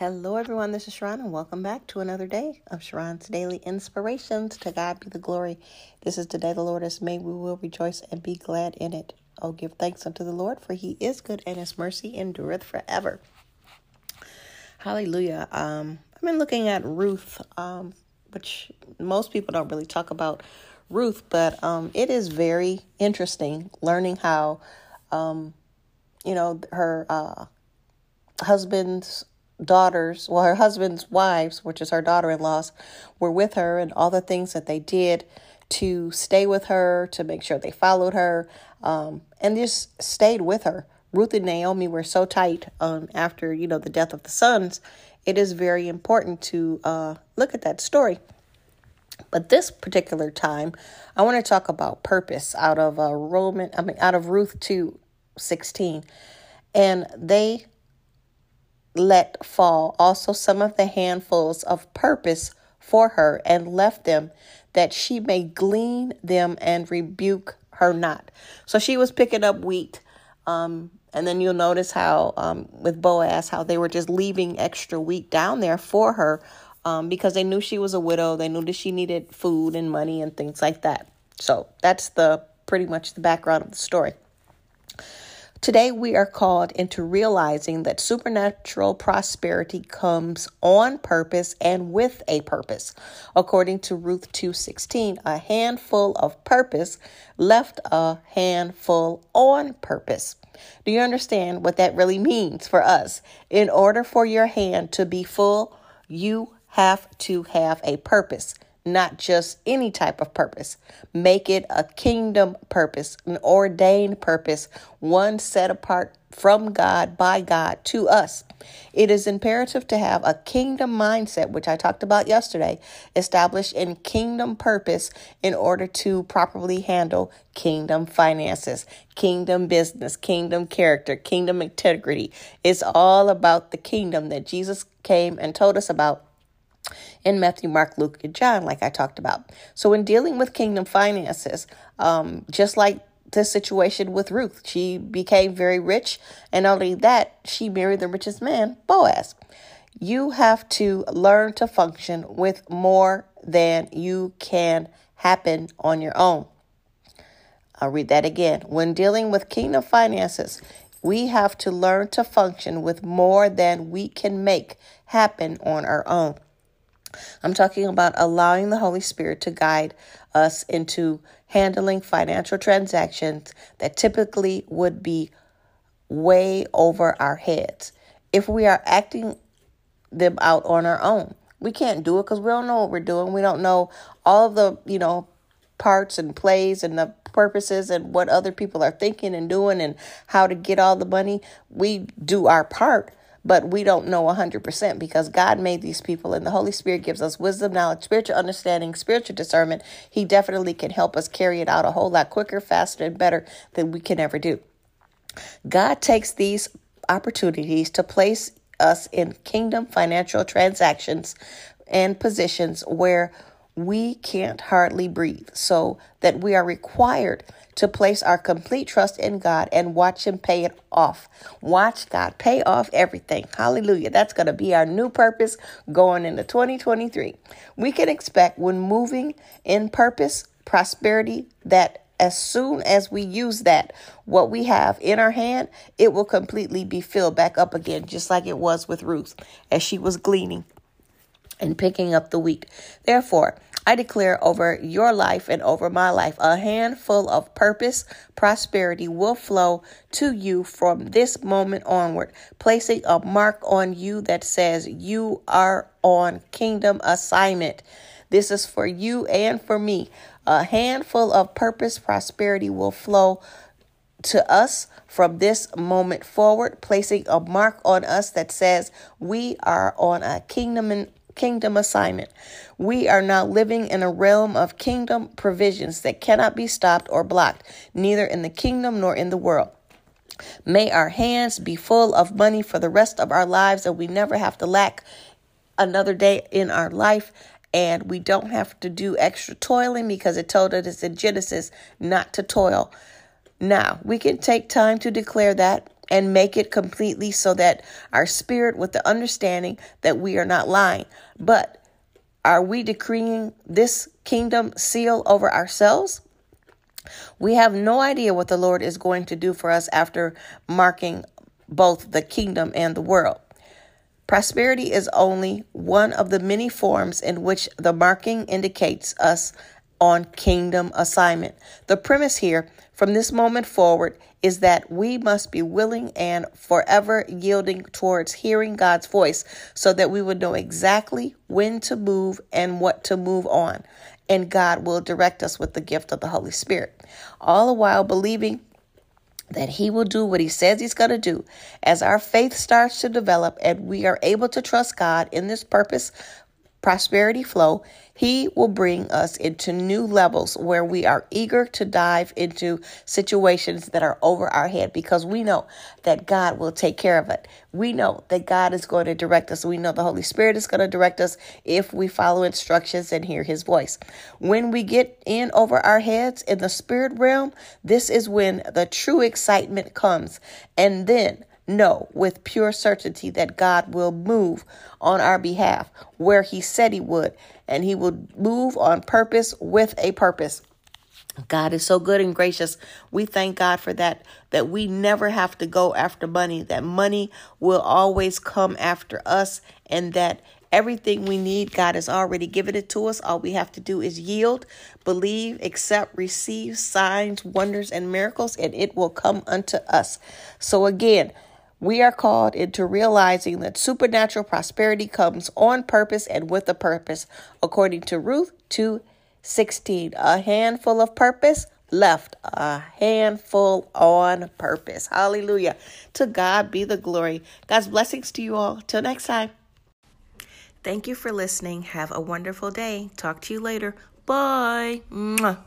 Hello, everyone. This is Sharron, and welcome back to another day of Sharron's Daily Inspirations. To God be the glory. This is the day the Lord has made. We will rejoice and be glad in it. Oh, give thanks unto the Lord, for he is good, and his mercy endureth forever. Hallelujah. Um, I've been looking at Ruth, um, which most people don't really talk about Ruth, but um, it is very interesting learning how, um, you know, her uh, husband's daughters, well, her husband's wives, which is her daughter in laws, were with her and all the things that they did to stay with her, to make sure they followed her, um, and just stayed with her. Ruth and Naomi were so tight um, after, you know, the death of the sons. It is very important to uh, look at that story. But this particular time, I want to talk about purpose out of uh, Roman, I mean, out of Ruth two sixteen, and they let fall also some of the handfuls of purpose for her and left them that she may glean them and rebuke her not. So she was picking up wheat. Um, and then you'll notice how, um, with Boaz, how they were just leaving extra wheat down there for her um, because they knew she was a widow. They knew that she needed food and money and things like that. So that's the pretty much the background of the story. Today, we are called into realizing that supernatural prosperity comes on purpose and with a purpose. According to Ruth 2:16, a handful of purpose left a handful on purpose. Do you understand what that really means for us? In order for your hand to be full, you have to have a purpose not just any type of purpose. Make it a kingdom purpose, an ordained purpose, one set apart from God, by God, to us. It is imperative to have a kingdom mindset, which I talked about yesterday, established in kingdom purpose in order to properly handle kingdom finances, kingdom business, kingdom character, kingdom integrity. It's all about the kingdom that Jesus came and told us about in Matthew, Mark, Luke, and John, like I talked about. So, in dealing with kingdom finances, um, just like the situation with Ruth, she became very rich, and only that, she married the richest man, Boaz. You have to learn to function with more than you can happen on your own. I'll read that again. When dealing with kingdom finances, we have to learn to function with more than we can make happen on our own. I'm talking about allowing the Holy Spirit to guide us into handling financial transactions that typically would be way over our heads. If we are acting them out on our own, we can't do it because we don't know what we're doing. We don't know all of the, you know, parts and plays and the purposes and what other people are thinking and doing and how to get all the money. We do our part, but we don't know 100% because God made these people and the Holy Spirit gives us wisdom, knowledge, spiritual understanding, spiritual discernment. He definitely can help us carry it out a whole lot quicker, faster, and better than we can ever do. God takes these opportunities to place us in kingdom financial transactions and positions where we can't hardly breathe, so that we are required to place our complete trust in God and watch Him pay it off. Watch God pay off everything. Hallelujah. That's going to be our new purpose going into 2023. We can expect when moving in purpose, prosperity, that as soon as we use that, what we have in our hand, it will completely be filled back up again, just like it was with Ruth as she was gleaning and picking up the wheat. Therefore, I declare over your life and over my life a handful of purpose, prosperity will flow to you from this moment onward, placing a mark on you that says you are on kingdom assignment. This is for you and for me. A handful of purpose, prosperity will flow to us from this moment forward, placing a mark on us that says we are on a kingdom kingdom assignment. We are now living in a realm of kingdom provisions that cannot be stopped or blocked, neither in the kingdom nor in the world. May our hands be full of money for the rest of our lives and we never have to lack another day in our life and we don't have to do extra toiling because it told us in Genesis not to toil. Now, we can take time to declare that and make it completely so that our spirit, with the understanding that we are not lying. But are we decreeing this kingdom seal over ourselves? We have no idea what the Lord is going to do for us after marking both the kingdom and the world. Prosperity is only one of the many forms in which the marking indicates us on kingdom assignment. The premise here from this moment forward is that we must be willing and forever yielding towards hearing God's voice so that we would know exactly when to move and what to move on. And God will direct us with the gift of the Holy Spirit. All the while believing that He will do what He says He's going to do. As our faith starts to develop and we are able to trust God in this purpose prosperity flow, He will bring us into new levels where we are eager to dive into situations that are over our head because we know that God will take care of it. We know that God is going to direct us. We know the Holy Spirit is going to direct us if we follow instructions and hear His voice. When we get in over our heads in the spirit realm, this is when the true excitement comes. And then know with pure certainty that God will move on our behalf where He said He would, and He will move on purpose with a purpose. God is so good and gracious. We thank God for that, that we never have to go after money, that money will always come after us, and that everything we need, God has already given it to us. All we have to do is yield, believe, accept, receive signs, wonders, and miracles, and it will come unto us. So, again, we are called into realizing that supernatural prosperity comes on purpose and with a purpose, according to Ruth 2 16. A handful of purpose left, a handful on purpose. Hallelujah. To God be the glory. God's blessings to you all. Till next time. Thank you for listening. Have a wonderful day. Talk to you later. Bye. Mwah.